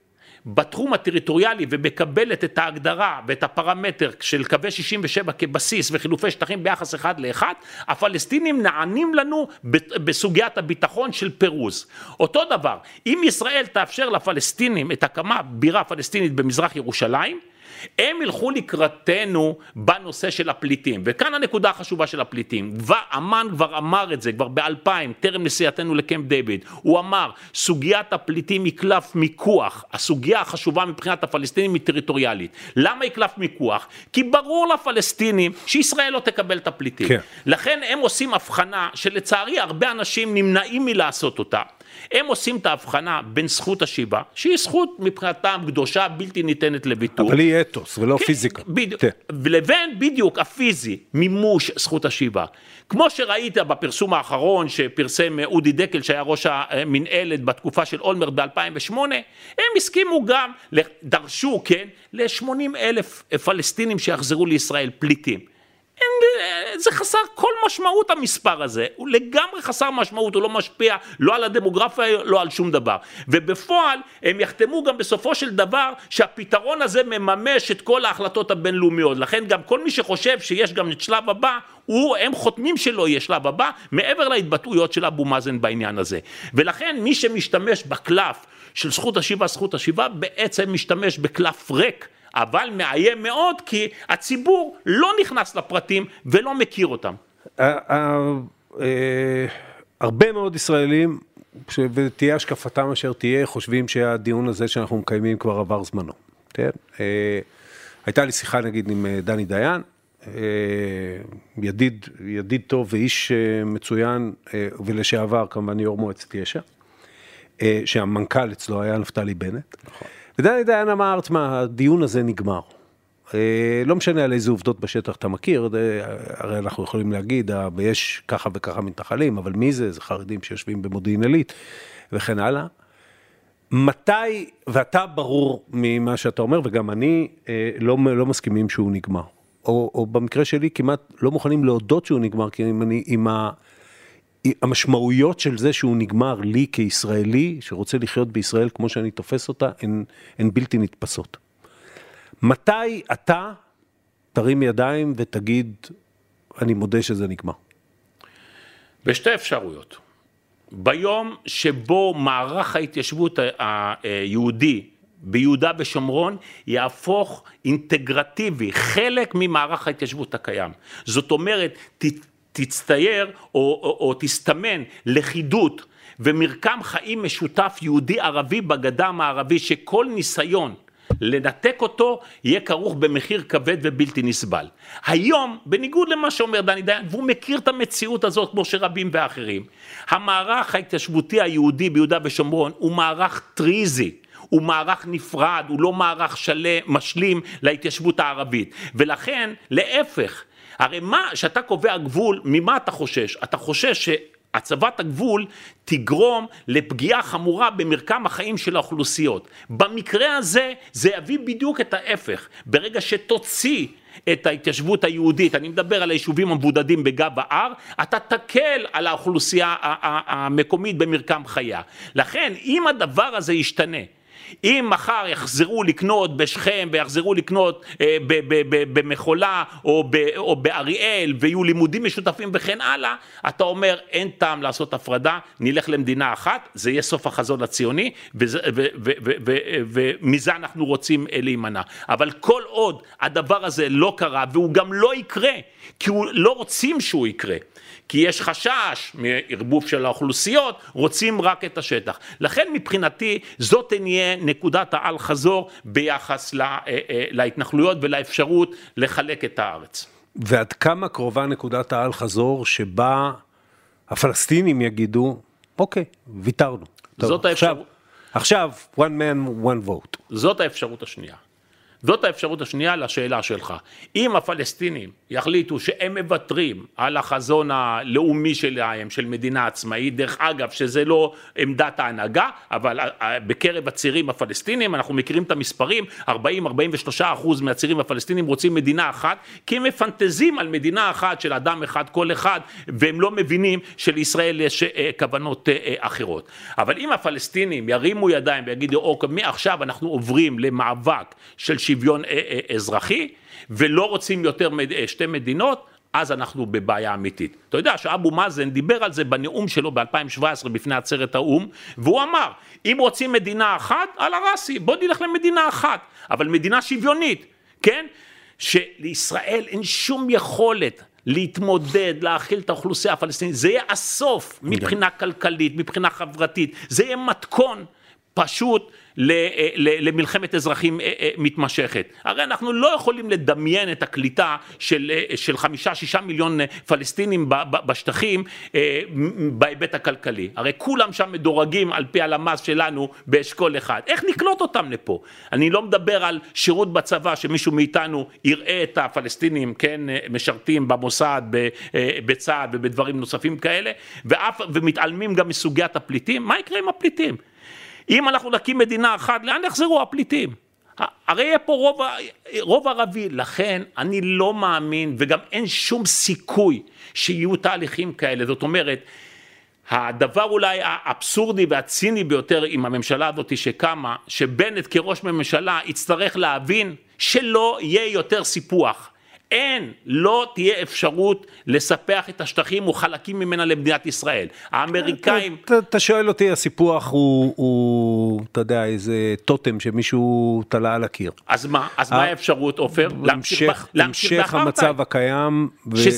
בתחום הטריטוריאלי ומקבלת את ההגדרה ואת הפרמטר של קווי 67 כבסיס וחילופי שטחים ביחס אחד לאחד, הפלסטינים נענים לנו בסוגיית הביטחון של פירוז. אותו דבר, אם ישראל תאפשר לפלסטינים את הקמה בירה פלסטינית במזרח ירושלים, הם ילכו לקראתנו בנושא של הפליטים, וכאן הנקודה החשובה של הפליטים. אמן כבר אמר את זה, כבר באלפיים, טרם נסיעתנו לקמפ דיוויד, הוא אמר, סוגיית הפליטים היא קלף מיקוח, הסוגיה החשובה מבחינת הפלסטינים היא טריטוריאלית. למה היא קלף מיקוח? כי ברור לפלסטינים שישראל לא תקבל את הפליטים. כן. לכן הם עושים הבחנה שלצערי הרבה אנשים נמנעים מלעשות אותה. הם עושים את ההבחנה בין זכות השיבה, שהיא זכות מבחינתם קדושה בלתי ניתנת לביטול. אבל היא אתוס ולא כן, פיזיקה. בדיוק, כן. לבין בדיוק הפיזי, מימוש זכות השיבה. כמו שראית בפרסום האחרון שפרסם אודי דקל שהיה ראש המנהלת בתקופה של אולמרט ב-2008, הם הסכימו גם, דרשו, כן, ל-80 אלף פלסטינים שיחזרו לישראל פליטים. אין, זה חסר כל משמעות המספר הזה, הוא לגמרי חסר משמעות, הוא לא משפיע לא על הדמוגרפיה, לא על שום דבר. ובפועל הם יחתמו גם בסופו של דבר שהפתרון הזה מממש את כל ההחלטות הבינלאומיות. לכן גם כל מי שחושב שיש גם את שלב הבא, הוא, הם חותמים שלא יהיה שלב הבא, מעבר להתבטאויות של אבו מאזן בעניין הזה. ולכן מי שמשתמש בקלף של זכות השיבה, זכות השיבה, בעצם משתמש בקלף ריק. אבל מאיים מאוד כי הציבור לא נכנס לפרטים ולא מכיר אותם. אה, הרבה מאוד ישראלים, ותהיה השקפתם אשר תהיה, חושבים שהדיון הזה שאנחנו מקיימים כבר עבר זמנו. כן? אה, הייתה לי שיחה נגיד עם אה, דני דיין, ידיד, ידיד טוב ואיש מצוין, ולשעבר כמובן יו"ר מועצת יש"ע, שהמנכ"ל אצלו היה נפתלי בנט. נכון. ודני דיין אמר, תשמע, הדיון הזה נגמר. אה, לא משנה על איזה עובדות בשטח אתה מכיר, הרי אנחנו יכולים להגיד, אה, יש ככה וככה מתנחלים, אבל מי זה? זה חרדים שיושבים במודיעין עילית וכן הלאה. מתי, ואתה ברור ממה שאתה אומר, וגם אני, אה, לא, לא מסכימים שהוא נגמר. או, או במקרה שלי כמעט לא מוכנים להודות שהוא נגמר, כי אם אני, עם ה... המשמעויות של זה שהוא נגמר לי כישראלי, שרוצה לחיות בישראל כמו שאני תופס אותה, הן, הן בלתי נתפסות. מתי אתה תרים ידיים ותגיד, אני מודה שזה נגמר? בשתי אפשרויות. ביום שבו מערך ההתיישבות היהודי ביהודה ושומרון יהפוך אינטגרטיבי, חלק ממערך ההתיישבות הקיים. זאת אומרת, תצטייר או, או, או תסתמן לכידות ומרקם חיים משותף יהודי ערבי בגדה המערבי שכל ניסיון לנתק אותו יהיה כרוך במחיר כבד ובלתי נסבל. היום, בניגוד למה שאומר דני דיין, והוא מכיר את המציאות הזאת כמו שרבים ואחרים, המערך ההתיישבותי היהודי ביהודה ושומרון הוא מערך טריזי, הוא מערך נפרד, הוא לא מערך שלם, משלים להתיישבות הערבית, ולכן להפך הרי מה, שאתה קובע גבול, ממה אתה חושש? אתה חושש שהצבת הגבול תגרום לפגיעה חמורה במרקם החיים של האוכלוסיות. במקרה הזה זה יביא בדיוק את ההפך. ברגע שתוציא את ההתיישבות היהודית, אני מדבר על היישובים המבודדים בגב ההר, אתה תקל על האוכלוסייה המקומית במרקם חייה. לכן אם הדבר הזה ישתנה אם מחר יחזרו לקנות בשכם ויחזרו לקנות אה, במחולה או, או באריאל ויהיו לימודים משותפים וכן הלאה, אתה אומר אין טעם לעשות הפרדה, נלך למדינה אחת, זה יהיה סוף החזון הציוני ומזה אנחנו רוצים להימנע. אבל כל עוד הדבר הזה לא קרה והוא גם לא יקרה, כי הוא לא רוצים שהוא יקרה. כי יש חשש מערבוב של האוכלוסיות, רוצים רק את השטח. לכן מבחינתי זאת תהיה נקודת האל חזור ביחס לה, אה, אה, להתנחלויות ולאפשרות לחלק את הארץ. ועד כמה קרובה נקודת האל חזור שבה הפלסטינים יגידו, אוקיי, ויתרנו. זאת האפשרות. עכשיו, one man, one vote. זאת האפשרות השנייה. זאת האפשרות השנייה לשאלה שלך. אם הפלסטינים יחליטו שהם מוותרים על החזון הלאומי שלהם, של מדינה עצמאית, דרך אגב, שזה לא עמדת ההנהגה, אבל אה, אה, בקרב הצעירים הפלסטינים, אנחנו מכירים את המספרים, 40-43 אחוז מהצעירים הפלסטינים רוצים מדינה אחת, כי הם מפנטזים על מדינה אחת של אדם אחד, כל אחד, והם לא מבינים שלישראל יש אה, כוונות אחרות. אבל אם הפלסטינים ירימו ידיים ויגידו, אוקיי, מעכשיו אנחנו עוברים למאבק של שוויון אזרחי, ולא רוצים יותר שתי מדינות, אז אנחנו בבעיה אמיתית. אתה יודע שאבו מאזן דיבר על זה בנאום שלו ב-2017 בפני עצרת האו"ם, והוא אמר, אם רוצים מדינה אחת, על הראסי, בוא נלך למדינה אחת, אבל מדינה שוויונית, כן? שלישראל אין שום יכולת להתמודד, להאכיל את האוכלוסייה הפלסטינית, זה יהיה הסוף מבחינה כלכלית, מבחינה חברתית, זה יהיה מתכון פשוט אה, למלחמת אזרחים אה, אה, מתמשכת. הרי אנחנו לא יכולים לדמיין את הקליטה של, של חמישה שישה מיליון פלסטינים בשטחים בהיבט הכלכלי. הרי כולם שם מדורגים על פי הלמ"ס שלנו באשכול אחד. איך נקלוט אותם לפה? אני לא מדבר על שירות בצבא שמישהו מאיתנו יראה את הפלסטינים, כן, משרתים במוסד, בצה"ל ובדברים נוספים כאלה, ואף, ומתעלמים גם מסוגיית הפליטים. מה יקרה עם הפליטים? אם אנחנו נקים מדינה אחת, לאן יחזרו הפליטים? הרי יהיה פה רוב, רוב ערבי, לכן אני לא מאמין וגם אין שום סיכוי שיהיו תהליכים כאלה, זאת אומרת הדבר אולי האבסורדי והציני ביותר עם הממשלה הזאת שקמה, שבנט כראש ממשלה יצטרך להבין שלא יהיה יותר סיפוח אין, לא תהיה אפשרות לספח את השטחים או חלקים ממנה למדינת ישראל. האמריקאים... אתה שואל אותי, הסיפוח הוא, הוא, אתה יודע, איזה טוטם שמישהו תלה על הקיר. אז מה? אז מה האפשרות, עופר? להמשיך המצב הקיים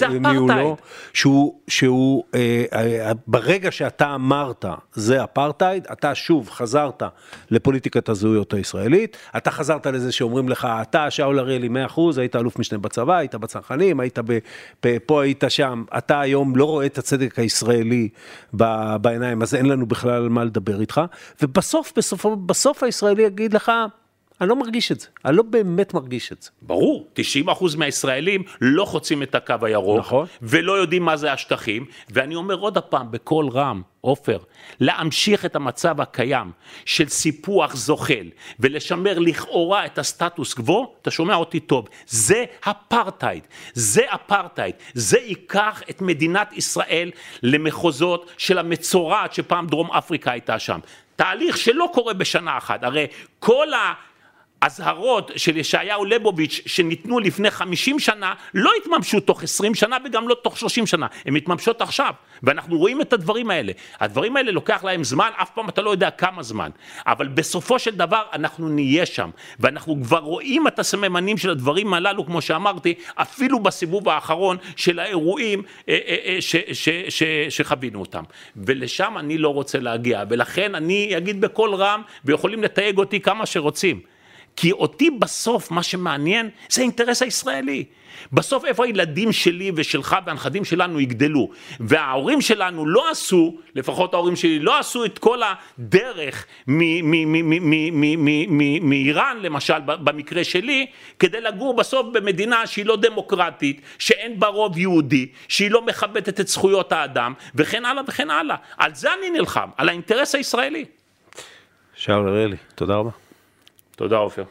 וניהולו, שהוא, שהוא אה, אה, ברגע שאתה אמרת, זה אפרטהייד, אתה שוב חזרת לפוליטיקת הזהויות הישראלית, אתה חזרת לזה שאומרים לך, אתה, שאול אריאלי 100%, היית אלוף משנה בצבא, היית בצנחנים, היית ב, ב, פה, היית שם, אתה היום לא רואה את הצדק הישראלי ב, בעיניים, אז אין לנו בכלל על מה לדבר איתך, ובסוף, בסוף, בסוף הישראלי יגיד לך, אני לא מרגיש את זה, אני לא באמת מרגיש את זה. ברור, 90% מהישראלים לא חוצים את הקו הירוק, נכון. ולא יודעים מה זה השטחים, ואני אומר עוד הפעם, בקול רם, עופר, להמשיך את המצב הקיים של סיפוח זוחל, ולשמר לכאורה את הסטטוס קוו, אתה שומע אותי טוב, זה אפרטהייד, זה אפרטהייד, זה ייקח את מדינת ישראל למחוזות של המצורעת שפעם דרום אפריקה הייתה שם. תהליך שלא קורה בשנה אחת, הרי כל ה... אזהרות של ישעיהו ליבוביץ' שניתנו לפני 50 שנה לא התממשו תוך 20 שנה וגם לא תוך 30 שנה, הן מתממשות עכשיו ואנחנו רואים את הדברים האלה. הדברים האלה לוקח להם זמן, אף פעם אתה לא יודע כמה זמן, אבל בסופו של דבר אנחנו נהיה שם ואנחנו כבר רואים את הסממנים של הדברים הללו כמו שאמרתי אפילו בסיבוב האחרון של האירועים אה, אה, אה, שחווינו אותם. ולשם אני לא רוצה להגיע ולכן אני אגיד בקול רם ויכולים לתייג אותי כמה שרוצים כי אותי בסוף מה שמעניין זה האינטרס הישראלי. בסוף איפה הילדים שלי ושלך והנכדים שלנו יגדלו וההורים שלנו לא עשו, לפחות ההורים שלי לא עשו את כל הדרך מאיראן למשל במקרה שלי כדי לגור בסוף במדינה שהיא לא דמוקרטית, שאין בה רוב יהודי, שהיא לא מכבדת את זכויות האדם וכן הלאה וכן הלאה. על זה אני נלחם, על האינטרס הישראלי. שאול אריאלי, תודה רבה. תודה עופר.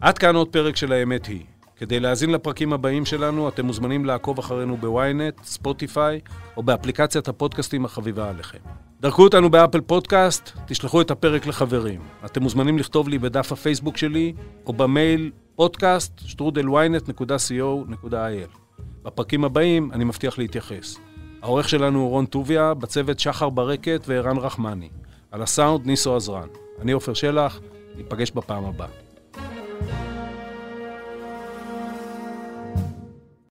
עד כאן עוד פרק של האמת היא. כדי להאזין לפרקים הבאים שלנו, אתם מוזמנים לעקוב אחרינו בוויינט, ספוטיפיי, או באפליקציית הפודקאסטים החביבה עליכם. דרגו אותנו ב Apple Podcast, תשלחו את הפרק לחברים. אתם מוזמנים לכתוב לי בדף הפייסבוק שלי, או במייל שטרודל ynet.co.il. בפרקים הבאים אני מבטיח להתייחס. העורך שלנו הוא רון טוביה, בצוות שחר ברקת וערן רחמני. על הסאונד ניסו עזרן. אני עופר שלח, ניפגש בפעם הבאה.